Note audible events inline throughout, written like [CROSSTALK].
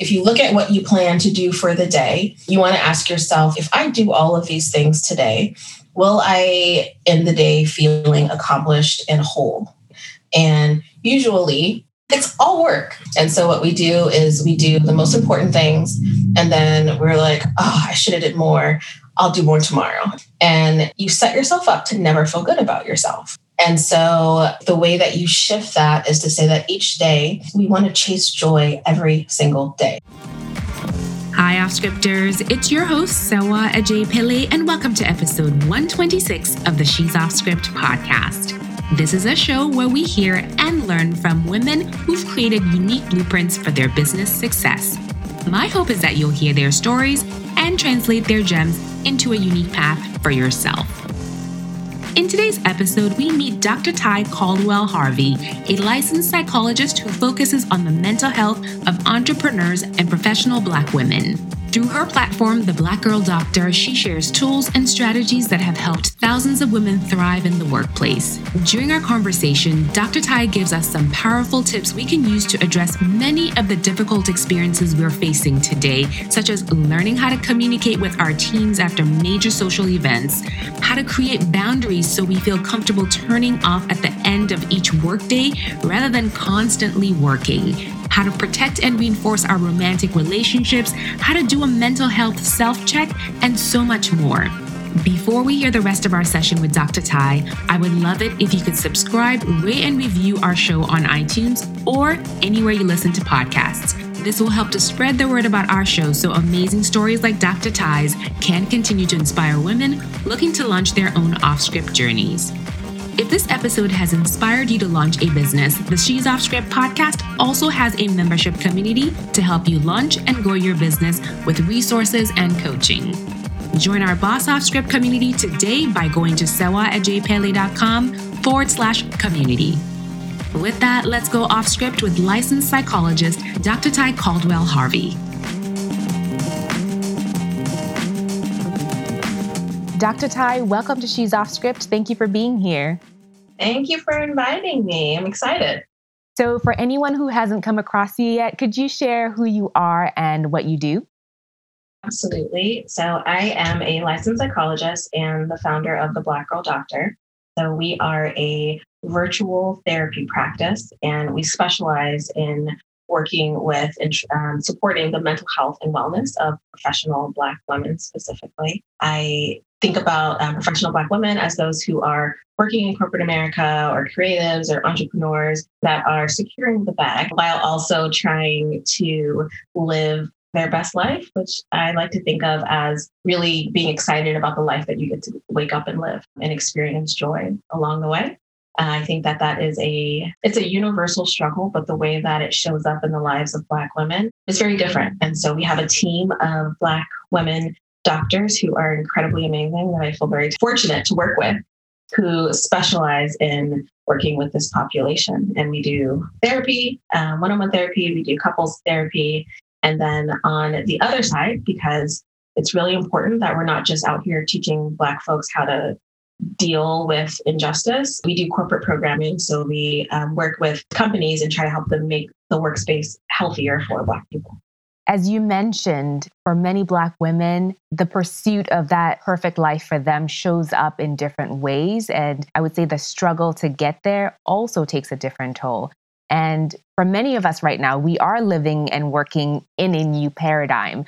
if you look at what you plan to do for the day, you want to ask yourself if I do all of these things today, will I end the day feeling accomplished and whole? And usually it's all work. And so what we do is we do the most important things and then we're like, oh, I should have did more. I'll do more tomorrow. And you set yourself up to never feel good about yourself. And so the way that you shift that is to say that each day we want to chase joy every single day. Hi, Offscripters. It's your host, Sewa Ajay Pele, and welcome to episode 126 of the She's Off Script podcast. This is a show where we hear and learn from women who've created unique blueprints for their business success. My hope is that you'll hear their stories and translate their gems into a unique path for yourself. In today's episode, we meet Dr. Ty Caldwell Harvey, a licensed psychologist who focuses on the mental health of entrepreneurs and professional Black women. Through her platform, The Black Girl Doctor, she shares tools and strategies that have helped thousands of women thrive in the workplace. During our conversation, Dr. Ty gives us some powerful tips we can use to address many of the difficult experiences we're facing today, such as learning how to communicate with our teams after major social events, how to create boundaries so we feel comfortable turning off at the end of each workday rather than constantly working how to protect and reinforce our romantic relationships, how to do a mental health self check, and so much more. Before we hear the rest of our session with Dr. Ty, I would love it if you could subscribe, rate, and review our show on iTunes or anywhere you listen to podcasts. This will help to spread the word about our show so amazing stories like Dr. Ty's can continue to inspire women looking to launch their own off script journeys. If this episode has inspired you to launch a business, the She's Off Script podcast also has a membership community to help you launch and grow your business with resources and coaching. Join our Boss Off Script community today by going to sewaajaypele.com forward slash community. With that, let's go off script with licensed psychologist Dr. Ty Caldwell Harvey. Dr. Ty, welcome to She's Off Script. Thank you for being here. Thank you for inviting me. I'm excited. So, for anyone who hasn't come across you yet, could you share who you are and what you do? Absolutely. So, I am a licensed psychologist and the founder of the Black Girl Doctor. So, we are a virtual therapy practice and we specialize in working with and um, supporting the mental health and wellness of professional Black women specifically. I think about um, professional Black women as those who are working in corporate America or creatives or entrepreneurs that are securing the bag while also trying to live their best life, which I like to think of as really being excited about the life that you get to wake up and live and experience joy along the way. Uh, I think that that is a it's a universal struggle, but the way that it shows up in the lives of Black women is very different. And so we have a team of Black women doctors who are incredibly amazing that I feel very fortunate to work with who specialize in working with this population. And we do therapy, one on one therapy, we do couples therapy. And then on the other side, because it's really important that we're not just out here teaching Black folks how to deal with injustice, we do corporate programming. So we um, work with companies and try to help them make the workspace healthier for Black people. As you mentioned, for many Black women, the pursuit of that perfect life for them shows up in different ways. And I would say the struggle to get there also takes a different toll. And for many of us right now, we are living and working in a new paradigm.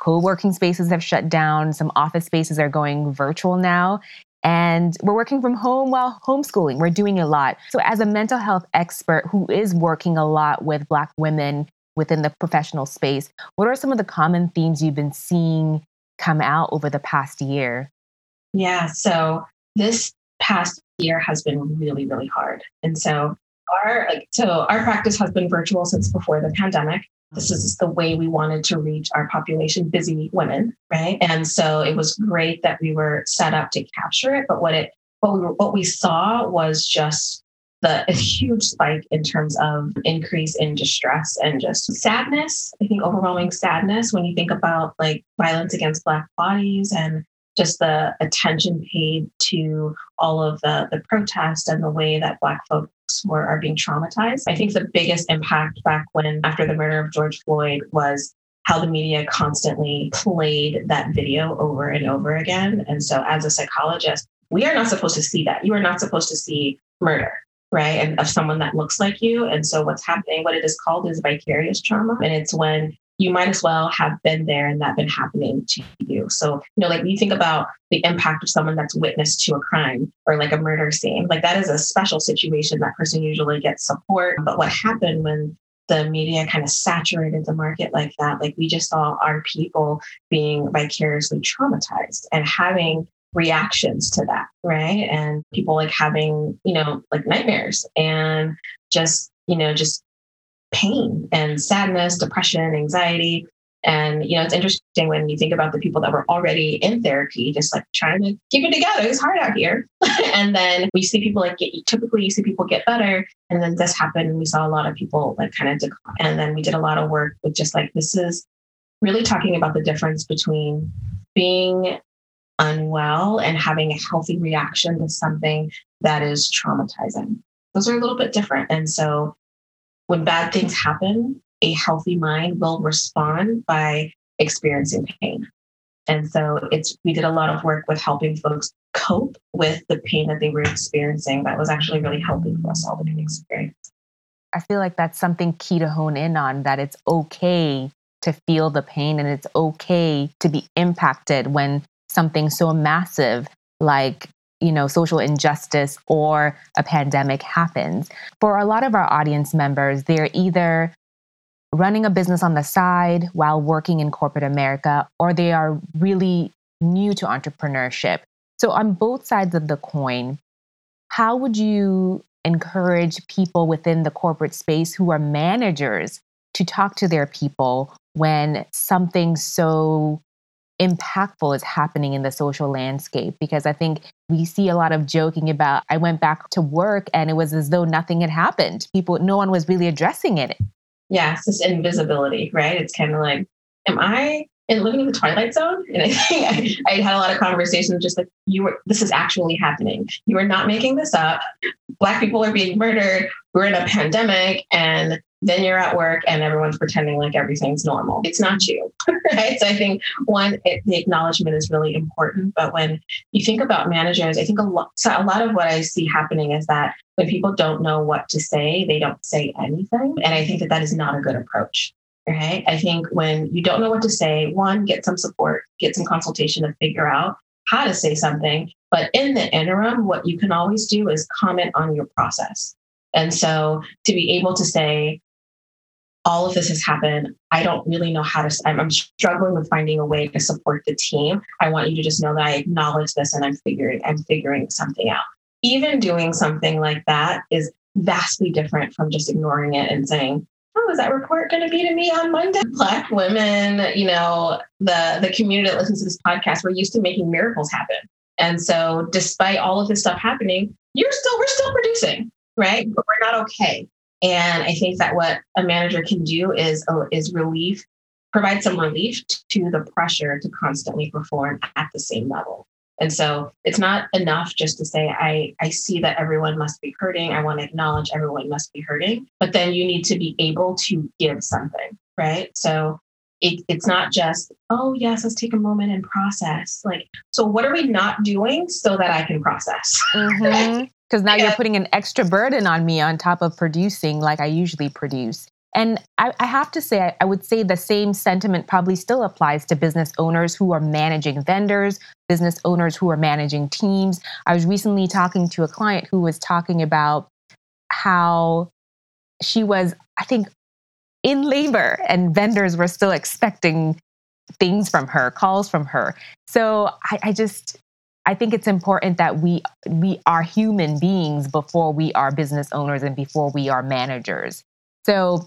Co working spaces have shut down, some office spaces are going virtual now. And we're working from home while homeschooling. We're doing a lot. So, as a mental health expert who is working a lot with Black women within the professional space, what are some of the common themes you've been seeing come out over the past year? Yeah, so this past year has been really, really hard. And so our like so our practice has been virtual since before the pandemic. This is the way we wanted to reach our population, busy women, right? And so it was great that we were set up to capture it. But what it what we were, what we saw was just the a huge spike in terms of increase in distress and just sadness. I think overwhelming sadness when you think about like violence against Black bodies and just the attention paid to all of the, the protests and the way that Black folks were are being traumatized. I think the biggest impact back when after the murder of George Floyd was how the media constantly played that video over and over again. And so as a psychologist, we are not supposed to see that. You are not supposed to see murder right? And of someone that looks like you. And so what's happening, what it is called is vicarious trauma. And it's when you might as well have been there and that been happening to you. So, you know, like you think about the impact of someone that's witnessed to a crime or like a murder scene, like that is a special situation. That person usually gets support. But what happened when the media kind of saturated the market like that, like we just saw our people being vicariously traumatized and having reactions to that, right? And people like having, you know, like nightmares and just, you know, just pain and sadness, depression, anxiety. And, you know, it's interesting when you think about the people that were already in therapy, just like trying to keep it together. It's hard out here. [LAUGHS] and then we see people like get, typically you see people get better. And then this happened and we saw a lot of people like kind of decline. And then we did a lot of work with just like, this is really talking about the difference between being unwell and having a healthy reaction to something that is traumatizing. Those are a little bit different. And so when bad things happen, a healthy mind will respond by experiencing pain. And so it's we did a lot of work with helping folks cope with the pain that they were experiencing that was actually really helping for us all to experience. I feel like that's something key to hone in on that it's okay to feel the pain and it's okay to be impacted when something so massive like you know social injustice or a pandemic happens. For a lot of our audience members they're either running a business on the side while working in corporate america or they are really new to entrepreneurship. So on both sides of the coin how would you encourage people within the corporate space who are managers to talk to their people when something so impactful is happening in the social landscape because I think we see a lot of joking about I went back to work and it was as though nothing had happened. People no one was really addressing it. Yeah, it's this invisibility, right? It's kind of like, am I in living in the twilight zone? [LAUGHS] And I think I, I had a lot of conversations just like you were this is actually happening. You are not making this up. Black people are being murdered. We're in a pandemic and then you're at work and everyone's pretending like everything's normal. It's not you, [LAUGHS] right? So I think one, it, the acknowledgement is really important. But when you think about managers, I think a lot, so a lot of what I see happening is that when people don't know what to say, they don't say anything. And I think that that is not a good approach. Right. I think when you don't know what to say, one, get some support, get some consultation to figure out how to say something. But in the interim, what you can always do is comment on your process. And so to be able to say, all of this has happened. I don't really know how to, I'm, I'm, struggling with finding a way to support the team. I want you to just know that I acknowledge this and I'm figuring, I'm figuring something out. Even doing something like that is vastly different from just ignoring it and saying, oh, is that report going to be to me on Monday? Black women, you know, the, the community that listens to this podcast, we're used to making miracles happen. And so despite all of this stuff happening, you're still, we're still producing, right? But we're not okay. And I think that what a manager can do is uh, is relief, provide some relief to the pressure to constantly perform at the same level. And so it's not enough just to say, I, I see that everyone must be hurting. I want to acknowledge everyone must be hurting. But then you need to be able to give something, right? So it, it's not just, oh, yes, let's take a moment and process. Like, so what are we not doing so that I can process? [LAUGHS] Mm-hmm. Because now yeah. you're putting an extra burden on me on top of producing like I usually produce. And I, I have to say, I, I would say the same sentiment probably still applies to business owners who are managing vendors, business owners who are managing teams. I was recently talking to a client who was talking about how she was, I think, in labor and vendors were still expecting things from her, calls from her. So I, I just, I think it's important that we we are human beings before we are business owners and before we are managers. So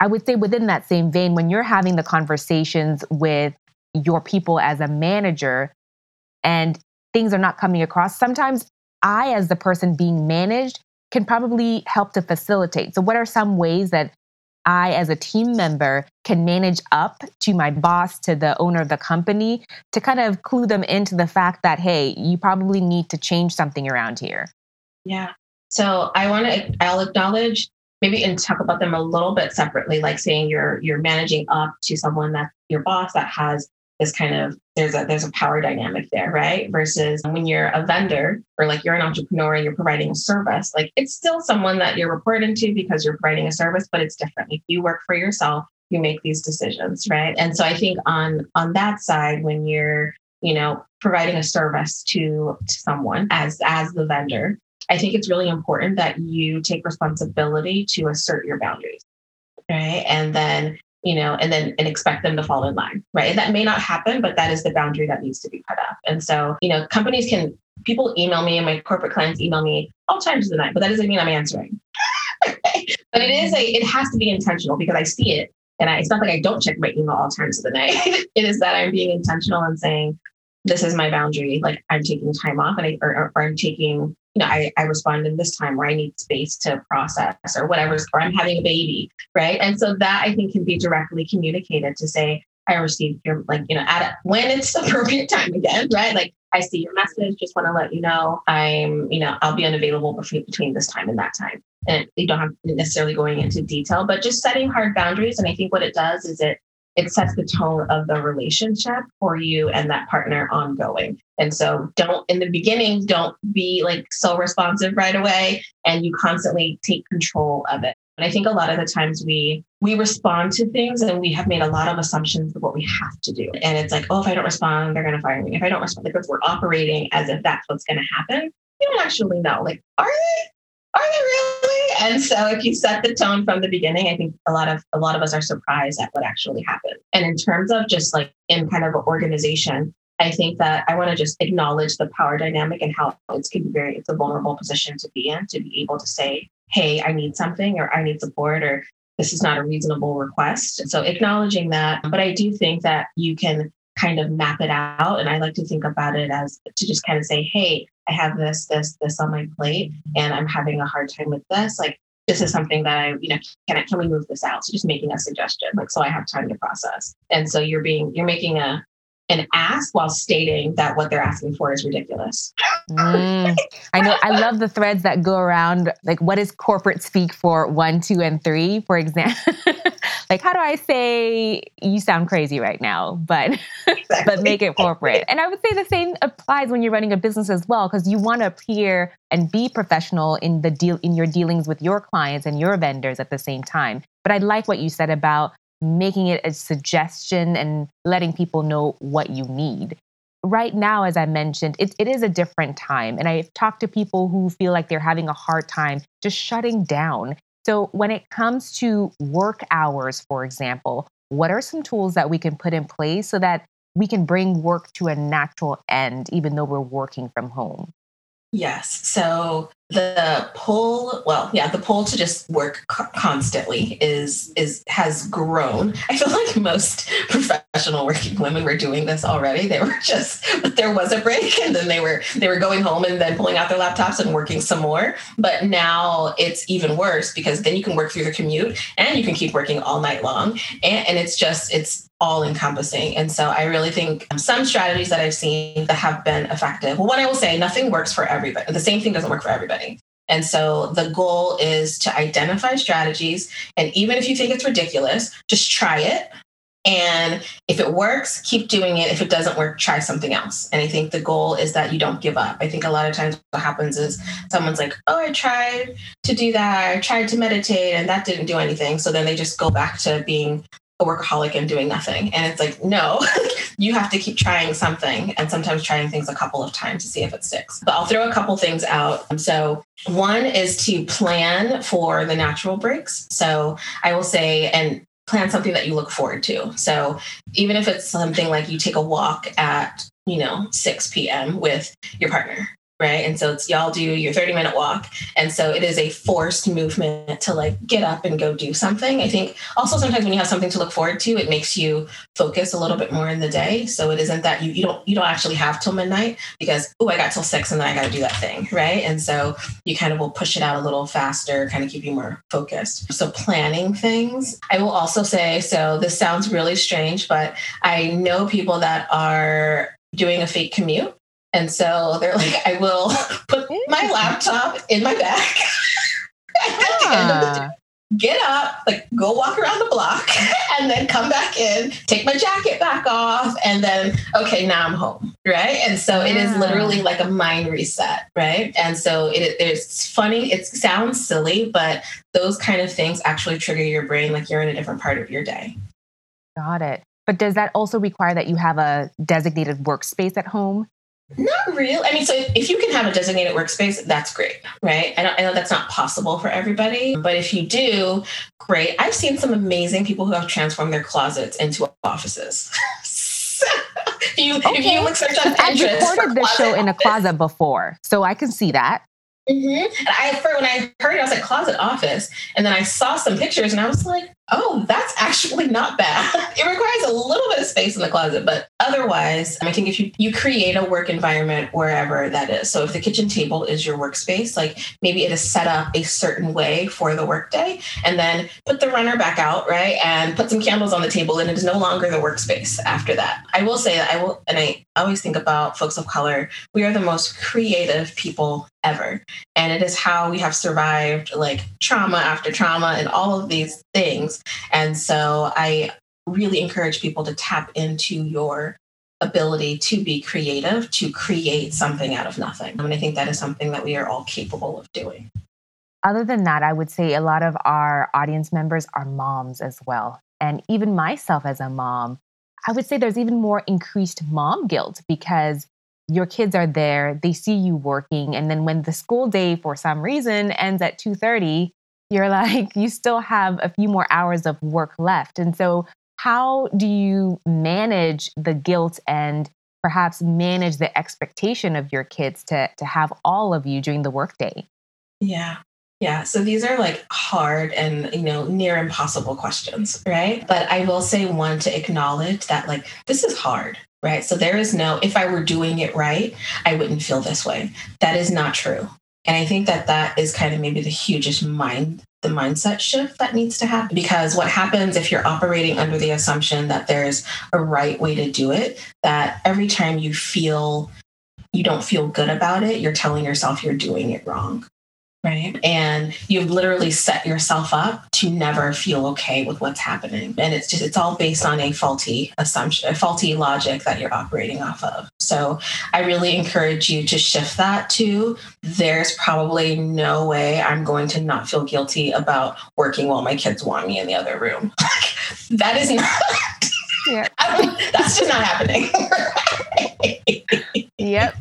I would say within that same vein, when you're having the conversations with your people as a manager and things are not coming across, sometimes I, as the person being managed, can probably help to facilitate. So, what are some ways that I, as a team member, can manage up to my boss, to the owner of the company, to kind of clue them into the fact that, hey, you probably need to change something around here? Yeah. So I want to, I'll acknowledge maybe and talk about them a little bit separately, like saying you're you're managing up to someone that your boss that has this kind of there's a there's a power dynamic there, right? Versus when you're a vendor or like you're an entrepreneur and you're providing a service, like it's still someone that you're reporting to because you're providing a service, but it's different. If you work for yourself, you make these decisions, right? And so I think on on that side, when you're you know providing a service to to someone as as the vendor i think it's really important that you take responsibility to assert your boundaries right and then you know, and then and expect them to fall in line, right? That may not happen, but that is the boundary that needs to be put up. And so, you know, companies can people email me and my corporate clients email me all times of the night, but that doesn't mean I'm answering. [LAUGHS] but it is a it has to be intentional because I see it. And I, it's not like I don't check my email all times of the night. [LAUGHS] it is that I'm being intentional and saying, this is my boundary. Like I'm taking time off and I, or, or I'm taking you know, I, I respond in this time where I need space to process or whatever, or I'm having a baby, right? And so that I think can be directly communicated to say, I received your, like, you know, at when it's [LAUGHS] appropriate time again, right? Like, I see your message, just want to let you know I'm, you know, I'll be unavailable between, between this time and that time. And you don't have necessarily going into detail, but just setting hard boundaries. And I think what it does is it it sets the tone of the relationship for you and that partner ongoing. And so don't in the beginning, don't be like so responsive right away and you constantly take control of it. And I think a lot of the times we we respond to things and we have made a lot of assumptions of what we have to do. And it's like, oh, if I don't respond, they're gonna fire me. If I don't respond, because we're operating as if that's what's gonna happen. You don't actually know. Like, are they? Are they really? and so if you set the tone from the beginning, I think a lot of a lot of us are surprised at what actually happened. And in terms of just like in kind of an organization, I think that I want to just acknowledge the power dynamic and how it's can be very it's a vulnerable position to be in to be able to say, hey, I need something or I need support or this is not a reasonable request. So acknowledging that. But I do think that you can kind of map it out. And I like to think about it as to just kind of say, hey, I have this, this, this on my plate, and I'm having a hard time with this. Like, this is something that I, you know, can I, can we move this out? So just making a suggestion, like, so I have time to process. And so you're being, you're making a, an ask while stating that what they're asking for is ridiculous. Mm, I know. I love the threads that go around, like, what is corporate speak for one, two, and three, for example? [LAUGHS] like how do i say you sound crazy right now but exactly. [LAUGHS] but make it corporate and i would say the same applies when you're running a business as well because you want to appear and be professional in the deal in your dealings with your clients and your vendors at the same time but i like what you said about making it a suggestion and letting people know what you need right now, as I mentioned, it, it is a different time. And I've talked to people who feel like they're having a hard time just shutting down so, when it comes to work hours, for example, what are some tools that we can put in place so that we can bring work to a natural end, even though we're working from home? Yes. So the pull, well, yeah, the pull to just work constantly is is has grown. I feel like most professional working women were doing this already. They were just, there was a break, and then they were they were going home and then pulling out their laptops and working some more. But now it's even worse because then you can work through the commute and you can keep working all night long, and, and it's just it's all encompassing. And so I really think some strategies that I've seen that have been effective. Well, what I will say, nothing works for everybody. The same thing doesn't work for everybody. And so the goal is to identify strategies. And even if you think it's ridiculous, just try it. And if it works, keep doing it. If it doesn't work, try something else. And I think the goal is that you don't give up. I think a lot of times what happens is someone's like, oh, I tried to do that. I tried to meditate and that didn't do anything. So then they just go back to being a workaholic and doing nothing. And it's like, no, [LAUGHS] you have to keep trying something and sometimes trying things a couple of times to see if it sticks. But I'll throw a couple things out. So, one is to plan for the natural breaks. So, I will say, and plan something that you look forward to. So, even if it's something like you take a walk at, you know, 6 p.m. with your partner right? And so it's y'all do your 30 minute walk. And so it is a forced movement to like get up and go do something. I think also sometimes when you have something to look forward to, it makes you focus a little bit more in the day. So it isn't that you you don't you don't actually have till midnight because oh I got till six and then I got to do that thing, right? And so you kind of will push it out a little faster, kind of keep you more focused. So planning things. I will also say so this sounds really strange, but I know people that are doing a fake commute and so they're like, I will [LAUGHS] put my laptop in my bag [LAUGHS] at the end of the day, get up, like go walk around the block, [LAUGHS] and then come back in, take my jacket back off, and then, okay, now I'm home. Right. And so it is literally like a mind reset. Right. And so it, it's funny. It sounds silly, but those kind of things actually trigger your brain like you're in a different part of your day. Got it. But does that also require that you have a designated workspace at home? Not real. I mean, so if you can have a designated workspace, that's great, right? I know, I know that's not possible for everybody, but if you do, great. I've seen some amazing people who have transformed their closets into offices. [LAUGHS] you okay. if you look search on Pinterest, I've recorded this show in a closet before, so I can see that. Mm-hmm. And I, when I heard it, I was like closet office, and then I saw some pictures, and I was like, oh, that's actually not bad. [LAUGHS] it requires a little bit of space in the closet, but otherwise, I think if you you create a work environment wherever that is. So if the kitchen table is your workspace, like maybe it is set up a certain way for the workday, and then put the runner back out, right, and put some candles on the table, and it is no longer the workspace after that. I will say that I will, and I always think about folks of color. We are the most creative people ever. And it is how we have survived like trauma after trauma and all of these things. And so I really encourage people to tap into your ability to be creative, to create something out of nothing. I mean, I think that is something that we are all capable of doing. Other than that, I would say a lot of our audience members are moms as well. And even myself as a mom, I would say there's even more increased mom guilt because your kids are there, they see you working, and then when the school day for some reason ends at 2:30, you're like [LAUGHS] you still have a few more hours of work left. And so how do you manage the guilt and perhaps manage the expectation of your kids to to have all of you during the workday? Yeah. Yeah, so these are like hard and you know near impossible questions, right? But I will say one to acknowledge that like this is hard, right? So there is no, if I were doing it right, I wouldn't feel this way. That is not true. And I think that that is kind of maybe the hugest mind, the mindset shift that needs to happen. Because what happens if you're operating under the assumption that there's a right way to do it, that every time you feel you don't feel good about it, you're telling yourself you're doing it wrong. Right. And you've literally set yourself up to never feel okay with what's happening. And it's just, it's all based on a faulty assumption, a faulty logic that you're operating off of. So I really encourage you to shift that to there's probably no way I'm going to not feel guilty about working while my kids want me in the other room. [LAUGHS] that is not, yeah. [LAUGHS] that's just not happening. [LAUGHS] yep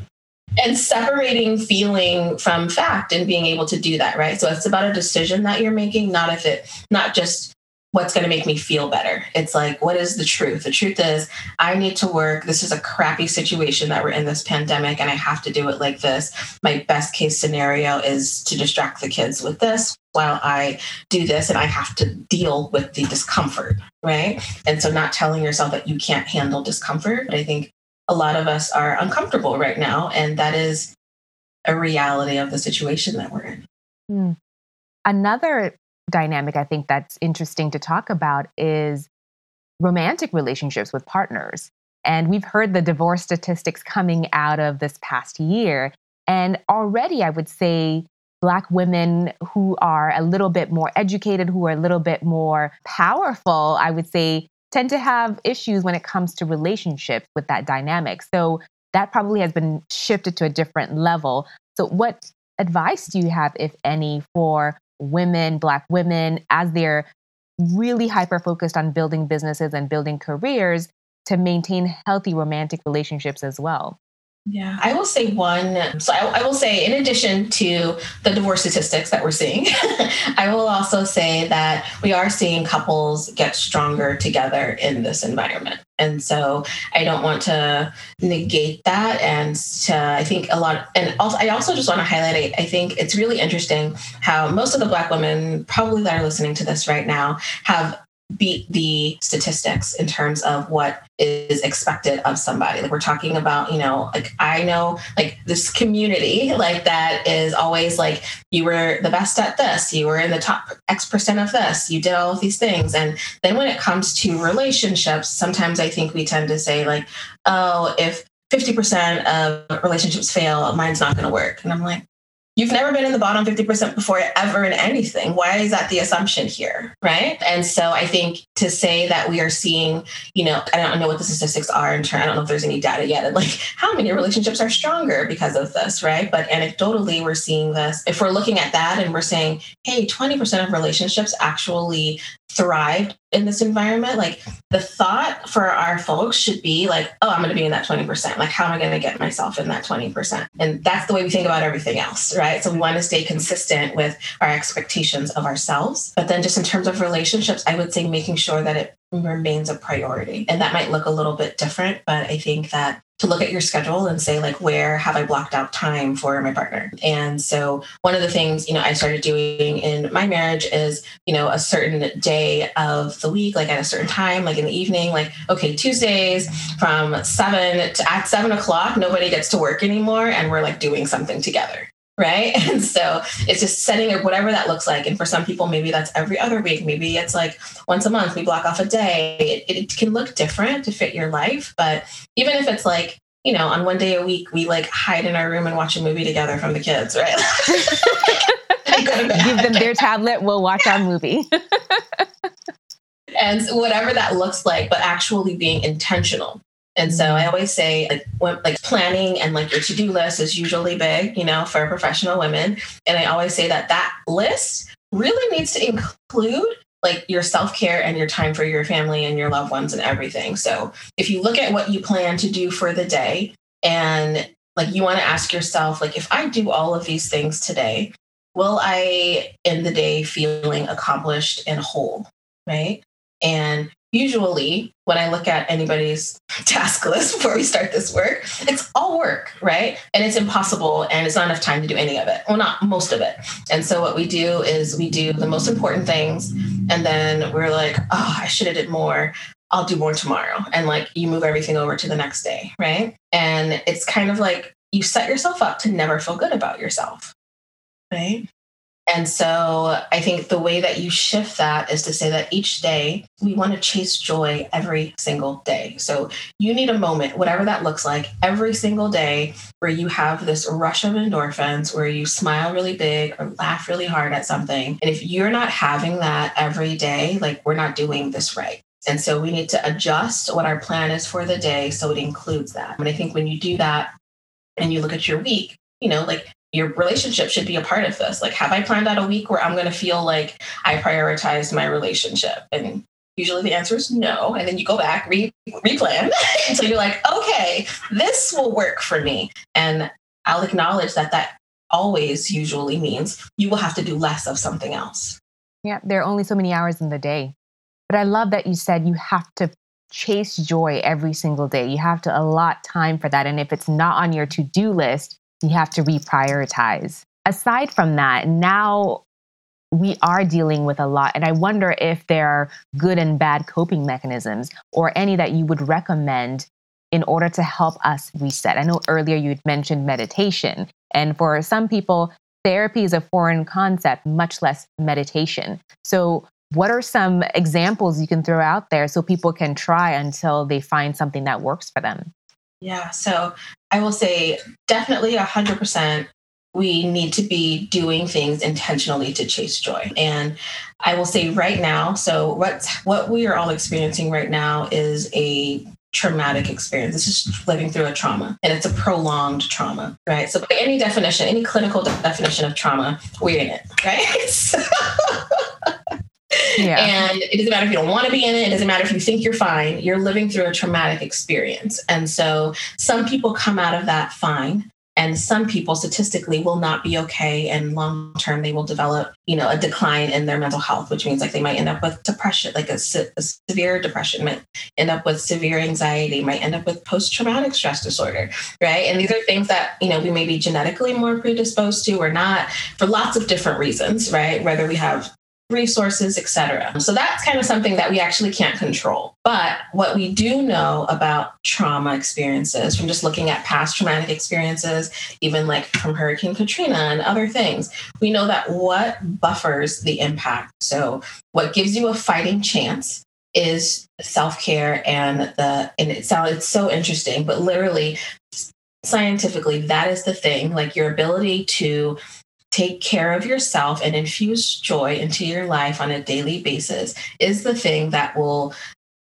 and separating feeling from fact and being able to do that right? So it's about a decision that you're making not if it not just what's going to make me feel better. It's like what is the truth? The truth is i need to work this is a crappy situation that we're in this pandemic and i have to do it like this. My best case scenario is to distract the kids with this while i do this and i have to deal with the discomfort right? And so not telling yourself that you can't handle discomfort but i think a lot of us are uncomfortable right now. And that is a reality of the situation that we're in. Hmm. Another dynamic I think that's interesting to talk about is romantic relationships with partners. And we've heard the divorce statistics coming out of this past year. And already, I would say, Black women who are a little bit more educated, who are a little bit more powerful, I would say, tend to have issues when it comes to relationships with that dynamic. So that probably has been shifted to a different level. So, what advice do you have, if any, for women, Black women, as they're really hyper focused on building businesses and building careers to maintain healthy romantic relationships as well? Yeah, I will say one. So I, I, will say, in addition to the divorce statistics that we're seeing, [LAUGHS] I will also say that we are seeing couples get stronger together in this environment. And so I don't want to negate that. And to, I think a lot, and also, I also just want to highlight, I think it's really interesting how most of the Black women probably that are listening to this right now have beat the statistics in terms of what is expected of somebody. Like we're talking about, you know, like I know like this community like that is always like you were the best at this, you were in the top X percent of this, you did all of these things. And then when it comes to relationships, sometimes I think we tend to say like, oh, if 50% of relationships fail, mine's not going to work. And I'm like, You've never been in the bottom 50% before ever in anything. Why is that the assumption here? Right. And so I think to say that we are seeing, you know, I don't know what the statistics are in turn. I don't know if there's any data yet. Like how many relationships are stronger because of this, right? But anecdotally, we're seeing this. If we're looking at that and we're saying, hey, 20% of relationships actually thrived in this environment, like the thought for our folks should be like, oh, I'm going to be in that 20%. Like, how am I going to get myself in that 20%? And that's the way we think about everything else, right? So we want to stay consistent with our expectations of ourselves. But then just in terms of relationships, I would say making sure that it remains a priority. And that might look a little bit different, but I think that to look at your schedule and say like where have i blocked out time for my partner and so one of the things you know i started doing in my marriage is you know a certain day of the week like at a certain time like in the evening like okay tuesdays from seven to at seven o'clock nobody gets to work anymore and we're like doing something together right? [LAUGHS] And so it's just setting it whatever that looks like. And for some people maybe that's every other week. Maybe it's like once a month we block off a day. It, it can look different to fit your life. But even if it's like you know on one day a week we like hide in our room and watch a movie together from the kids right? [LAUGHS] Give them their tablet we'll watch our movie. [LAUGHS] And whatever that looks like but actually being intentional and so I mm-hmm. always say like when, like planning and like your to-do list is usually big, you know, for professional women. And I always say that that list really needs to include like your self-care and your time for your family and your loved ones and everything. So if you look at what you plan to do for the day and like you want to ask yourself like if I do all of these things today, will I end the day feeling accomplished and whole, right? And usually when I look at anybody's [LAUGHS] task list before we start this work, it's all work, right? And it's impossible and it's not enough time to do any of it. Well, not most of it. And so what we do is we do the most important things and then we're like, oh, I should have did more. I'll do more tomorrow. And like you move everything over to the next day, right? And it's kind of like you set yourself up to never feel good about yourself. Right. And so I think the way that you shift that is to say that each day we want to chase joy every single day. So you need a moment, whatever that looks like, every single day where you have this rush of endorphins, where you smile really big or laugh really hard at something. And if you're not having that every day, like we're not doing this right. And so we need to adjust what our plan is for the day so it includes that. And I think when you do that and you look at your week, you know, like your relationship should be a part of this. Like, have I planned out a week where I'm going to feel like I prioritized my relationship? And usually the answer is no. And then you go back, re- replan [LAUGHS] until you're like, okay, this will work for me. And I'll acknowledge that that always usually means you will have to do less of something else. Yeah, there are only so many hours in the day. But I love that you said you have to chase joy every single day. You have to allot time for that. And if it's not on your to do list, you have to reprioritize. Aside from that, now we are dealing with a lot. And I wonder if there are good and bad coping mechanisms or any that you would recommend in order to help us reset. I know earlier you had mentioned meditation. And for some people, therapy is a foreign concept, much less meditation. So, what are some examples you can throw out there so people can try until they find something that works for them? Yeah. So I will say definitely 100% we need to be doing things intentionally to chase joy. And I will say right now, so what what we are all experiencing right now is a traumatic experience. This is living through a trauma and it's a prolonged trauma, right? So by any definition, any clinical definition of trauma, we're in it, right? [LAUGHS] So, Yeah. And it doesn't matter if you don't want to be in it. It doesn't matter if you think you're fine. You're living through a traumatic experience. And so some people come out of that fine and some people statistically will not be okay and long term they will develop you know a decline in their mental health which means like they might end up with depression like a, a severe depression might end up with severe anxiety might end up with post-traumatic stress disorder right and these are things that you know we may be genetically more predisposed to or not for lots of different reasons right whether we have resources, etc. So that's kind of something that we actually can't control. But what we do know about trauma experiences from just looking at past traumatic experiences, even like from Hurricane Katrina and other things, we know that what buffers the impact. So what gives you a fighting chance is self-care and the and it sounds it's so interesting, but literally scientifically that is the thing like your ability to take care of yourself and infuse joy into your life on a daily basis is the thing that will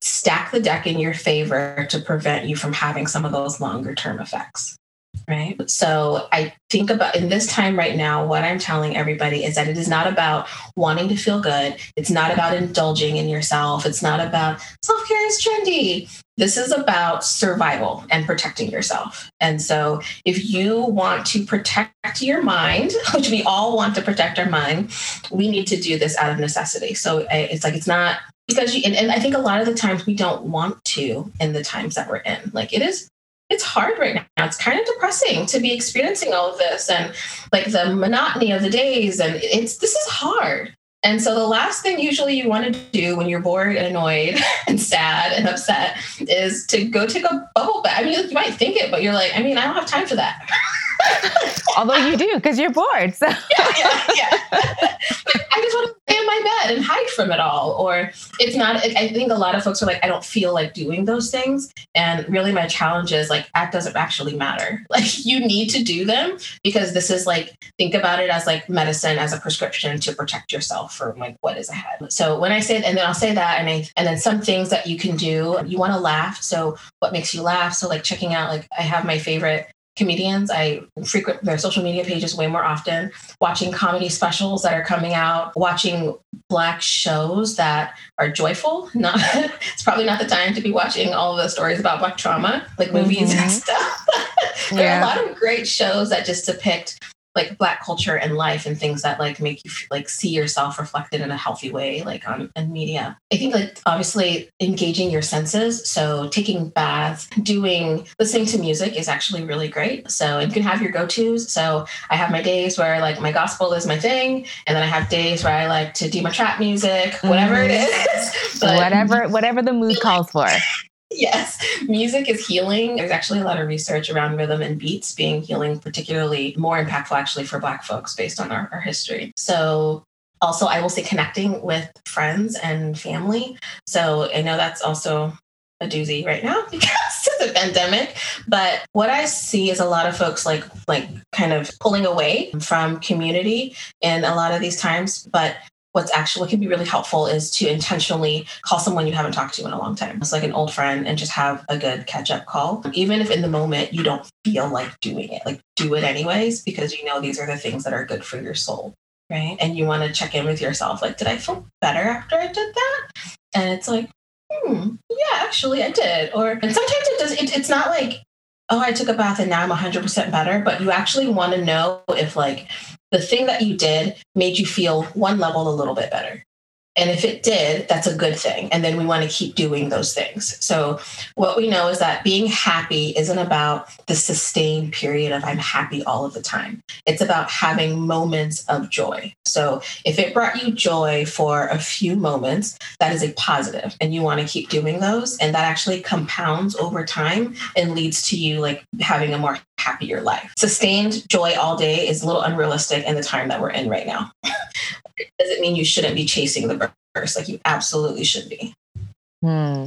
stack the deck in your favor to prevent you from having some of those longer term effects. Right. So I think about in this time right now, what I'm telling everybody is that it is not about wanting to feel good. It's not about indulging in yourself. It's not about self care is trendy. This is about survival and protecting yourself. And so, if you want to protect your mind, [LAUGHS] which we all want to protect our mind, we need to do this out of necessity. So, eh, it's like it's not because you, and, and I think a lot of the times we don't want to in the times that we're in. Like, it is it's hard right now. It's kind of depressing to be experiencing all of this and like the monotony of the days. And it's this is hard. And so the last thing usually you want to do when you're bored and annoyed [LAUGHS] and sad and upset is to go take a bubble bath. I mean, you might think it, but you're like, I mean, I don't have time for that. [LAUGHS] Although you do because you're bored. So. [LAUGHS] yeah, yeah, yeah. I just want to lay in my bed and hide from it all. Or it's not, I think a lot of folks are like, I don't feel like doing those things. And really, my challenge is like, that doesn't actually matter. [LAUGHS] Like, you need to do them because this is like, think about it as like medicine, as a prescription to protect yourself from like what is ahead. So when I say, and then I'll say that, and I, and then some things that you can do, you want to laugh. So what makes you laugh? So like checking out, like, I have my favorite comedians. I frequent their social media pages way more often, watching comedy specials that are coming out, watching black shows that are joyful. Not [LAUGHS] it's probably not the time to be watching all of the stories about black trauma, like movies mm-hmm. and stuff. [LAUGHS] there yeah. are a lot of great shows that just depict like black culture and life and things that like make you like see yourself reflected in a healthy way like on in media. I think like obviously engaging your senses so taking baths doing listening to music is actually really great. So you can have your go-to's. So i have my days where like my gospel is my thing and then i have days where i like to do my trap music whatever mm-hmm. it is. [LAUGHS] But, whatever whatever the mood calls for yes, music is healing. There's actually a lot of research around rhythm and beats being healing, particularly more impactful actually for Black folks based on our, our history. So also i will say connecting with friends and family so i know that's also a doozy right now [LAUGHS] because of the pandemic but what i see is a lot of folks like like kind of pulling away from community in a lot of these times but what's actually what can be really helpful is to intentionally call someone you haven't talked to in a long time. It's like an old friend and just have a good catch up call. Even if in the moment you don't feel like doing it, like do it anyways, because you know these are the things that are good for your soul. Right. And you want to check in with yourself like, did I feel better after I did that? And it's like, hmm, yeah, actually I did. Or, and sometimes it does, it, it's not like, oh, I took a bath and now I'm 100% better, but you actually want to know if like the thing that you did made you feel one level a little bit better. And if it did, that's a good thing. And then we want to keep doing those things. So, what we know is that being happy isn't about the sustained period of I'm happy all of the time. It's about having moments of joy. So, if it brought you joy for a few moments, that is a positive, and you want to keep doing those. And that actually compounds over time and leads to you like having a more happier life. Sustained joy all day is a little unrealistic in the time that we're in right now. [LAUGHS] doesn't mean you shouldn't be chasing the burst. Like you absolutely should be. Hmm.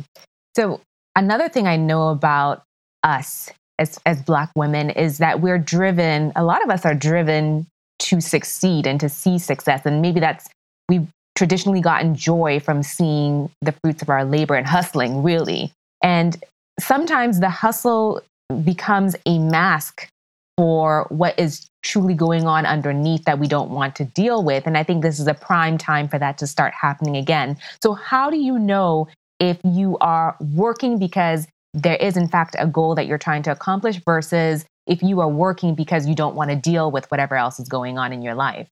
So another thing I know about us as as black women is that we're driven, a lot of us are driven to succeed and to see success. And maybe that's we've traditionally gotten joy from seeing the fruits of our labor and hustling, really. And sometimes the hustle becomes a mask for what is truly going on underneath that we don't want to deal with. And I think this is a prime time for that to start happening again. So, how do you know if you are working because there is, in fact, a goal that you're trying to accomplish versus if you are working because you don't want to deal with whatever else is going on in your life?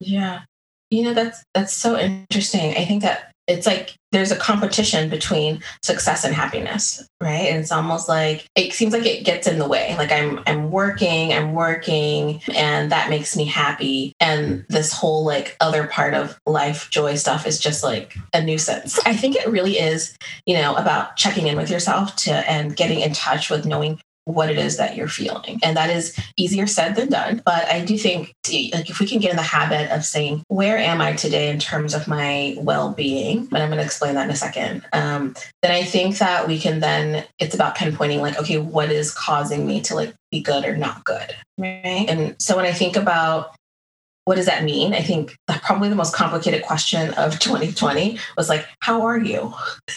Yeah. You know, that's that's so interesting. I think that it's like there's a competition between success and happiness right? And it's almost like it seems like it gets in the way. Like i'm i'm working i'm working and that makes me happy. And this whole like other part of life joy stuff is just like a nuisance. I think it really is you know about checking in with yourself to and getting in touch with knowing what it is that you're feeling. And that is easier said than done. But I do think like if we can get in the habit of saying, where am I today in terms of my well-being? And I'm going to explain that in a second. Um, then I think that we can then it's about pinpointing like, okay, what is causing me to like be good or not good? Right. And so when I think about what does that mean? I think probably the most complicated question of [LAUGHS] 2020 was like, how are you? [LAUGHS]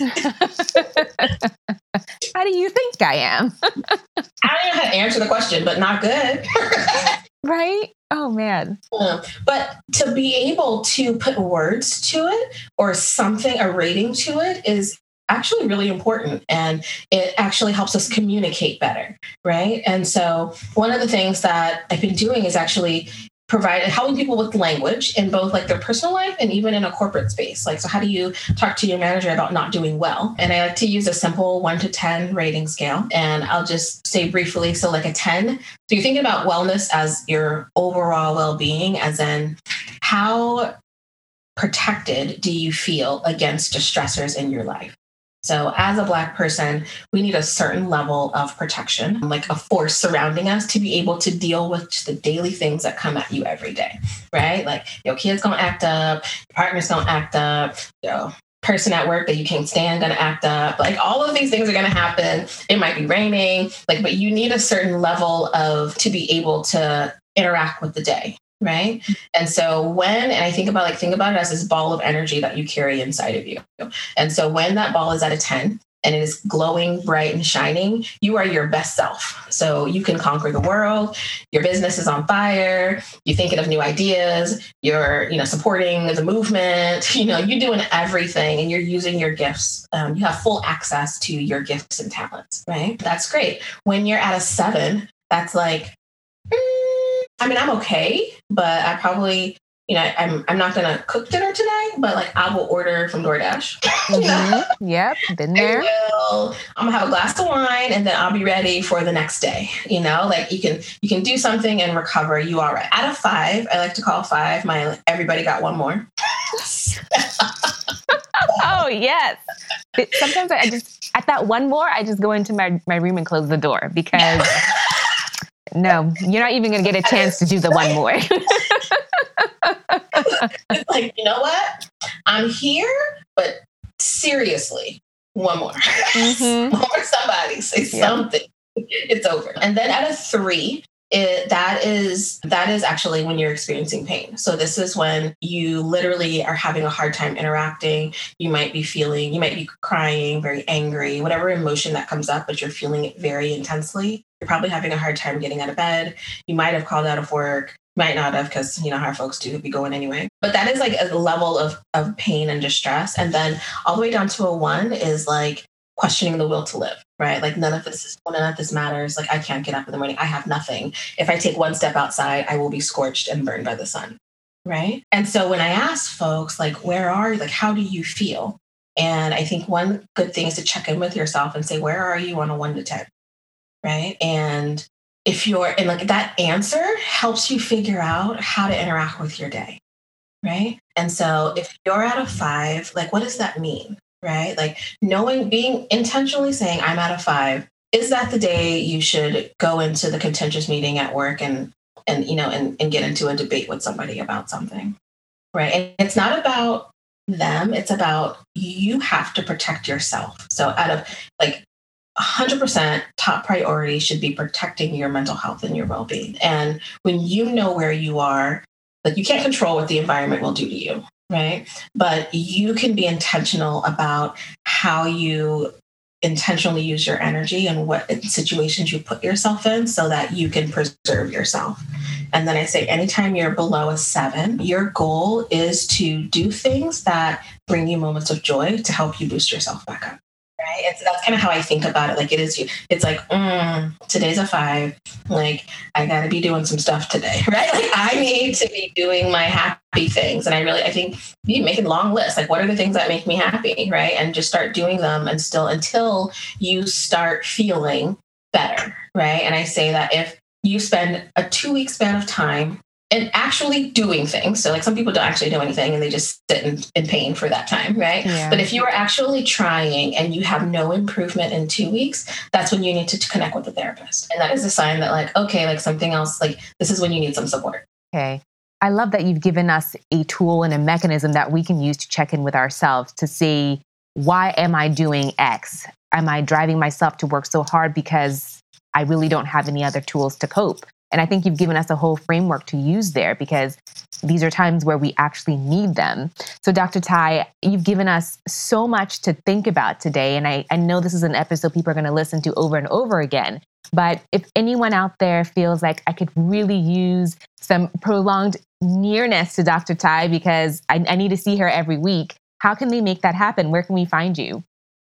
how do you think I am? I don't know how to answer the question, but not good. [LAUGHS] right? Oh man. Um, but to be able to put words to it or something, a rating to it is actually really important and it actually helps us communicate better right and so one of the things that i've been doing is actually provide helping people with language in both like their personal life and even in a corporate space. Like so how do you talk to your manager about not doing well? And i like to use a simple 1 to 10 rating scale and i'll just say briefly so like a 10 so you're thinking about wellness as your overall well-being as in how protected do you feel against stressors in your life so, as a Black person, we need a certain level of protection, like a force surrounding us to be able to deal with the daily things that come at you every day, right? Like your kid's gonna act up, your partner's gonna act up, your person at work that you can't stand gonna act up. Like all of these things are gonna happen. It might be raining, like, but you need a certain level of to be able to interact with the day right? And so when and i think about like think about it as this ball of energy that you carry inside of you. And so when that ball is at a 10 and it is glowing bright and shining you are your best self. So you can conquer the world. Your business is on fire. You're thinking of new ideas. You're you know supporting the movement. [LAUGHS] You know you're doing everything and you're using your gifts. Um, you have full access to your gifts and talents right? That's great. When you're at a seven that's like I mean, I'm okay, but I probably, you know, I'm I'm not gonna cook dinner tonight, but like I will order from DoorDash. [LAUGHS] mm-hmm. Yep, been there. Will, I'm gonna have a glass of wine and then I'll be ready for the next day. You know, like you can you can do something and recover. You all right? Out of five, I like to call five my everybody got one more. [LAUGHS] oh yes. Sometimes I just at that one more, I just go into my my room and close the door because. [LAUGHS] No, you're not even going to get a chance to do the one more. [LAUGHS] it's like, you know what? I'm here, but seriously, one more. Mm-hmm. [LAUGHS] one more somebody say something. It's over. And then at a three, it, that is that is actually when you're experiencing pain so this is when you literally are having a hard time interacting you might be feeling you might be crying very angry whatever emotion that comes up but you're feeling it very intensely you're probably having a hard time getting out of bed you might have called out of work might not have because you know how folks do be going anyway but that is like a level of of pain and distress and then all the way down to a one is like questioning the will to live, right? Like none of this is none of this matters. Like I can't get up in the morning. I have nothing. If I take one step outside, I will be scorched and burned by the sun. Right. And so when I ask folks, like, where are you? Like, how do you feel? And I think one good thing is to check in with yourself and say, where are you on a one to 10? Right. And if you're, and like that answer helps you figure out how to interact with your day. Right. And so if you're at a five, like, what does that mean? right? Like knowing, being intentionally saying, I'm at a five. Is that the day you should go into the contentious meeting at work and, and you know, and, and get into a debate with somebody about something, right? And it's not about them, it's about you have to protect yourself. So out of like 100% top priority should be protecting your mental health and your well-being. And when you know where you are, like you can't control what the environment will do to you, right? But you can be intentional about how you intentionally use your energy and what situations you put yourself in so that you can preserve yourself. And then I say, anytime you're below a seven, your goal is to do things that bring you moments of joy to help you boost yourself back up And so that's kind of how I think about it. Like it is, you, it's like mm, today's a five. Like I got to be doing some stuff today, [LAUGHS] right? Like I need to be doing my happy things, and I really, I think, be making long lists. Like what are the things that make me happy, right? And just start doing them, and still until you start feeling better, right? And I say that if you spend a two week span of time and actually doing things. So, like some people don't actually do anything and they just sit in, in pain for that time, right? Yeah. But if you are actually trying and you have no improvement in two weeks, that's when you need to, to connect with the therapist. And that is a sign that, like, okay, like something else, like this is when you need some support. Okay. I love that you've given us a tool and a mechanism that we can use to check in with ourselves to see why am I doing X? Am I driving myself to work so hard because I really don't have any other tools to cope? And I think you've given us a whole framework to use there because these are times where we actually need them. So, Dr. Tai, you've given us so much to think about today. And I, I know this is an episode people are going to listen to over and over again. But if anyone out there feels like I could really use some prolonged nearness to Dr. Tai because I, I need to see her every week, how can they make that happen? Where can we find you?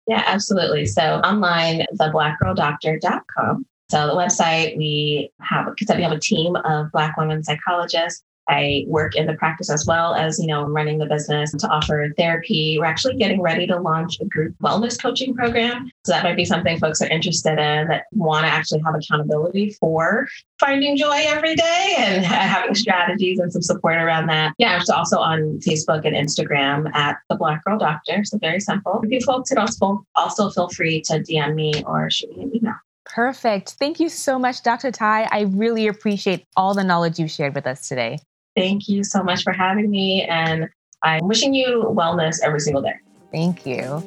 Yeah, absolutely. So online, theblackgirldoctor.com. So the website, we have, because we have a team of Black women psychologists. I work in the practice as well as, you know, running the business to offer therapy. We're actually getting ready to launch a group wellness coaching program. So that might be something folks are interested in that want to actually have accountability for finding joy every day and having strategies and some support around that. Yeah, I'm also on Facebook and Instagram at the Black Girl Doctor. So very simple. If you folks could also, also feel free to DM me or shoot me an email. Perfect. Thank you so much, Dr. Tai. I really appreciate all the knowledge you shared with us today. Thank you so much for having me. And I'm wishing you wellness every single day. Thank you.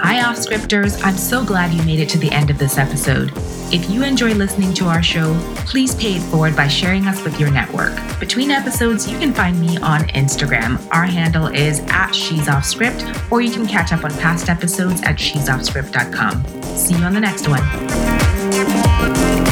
Hi, off scripters. I'm so glad you made it to the end of this episode. If you enjoy listening to our show, please pay it forward by sharing us with your network. Between episodes, you can find me on Instagram. Our handle is at She's Off Script, or you can catch up on past episodes at she'soffscript.com. See you on the next one.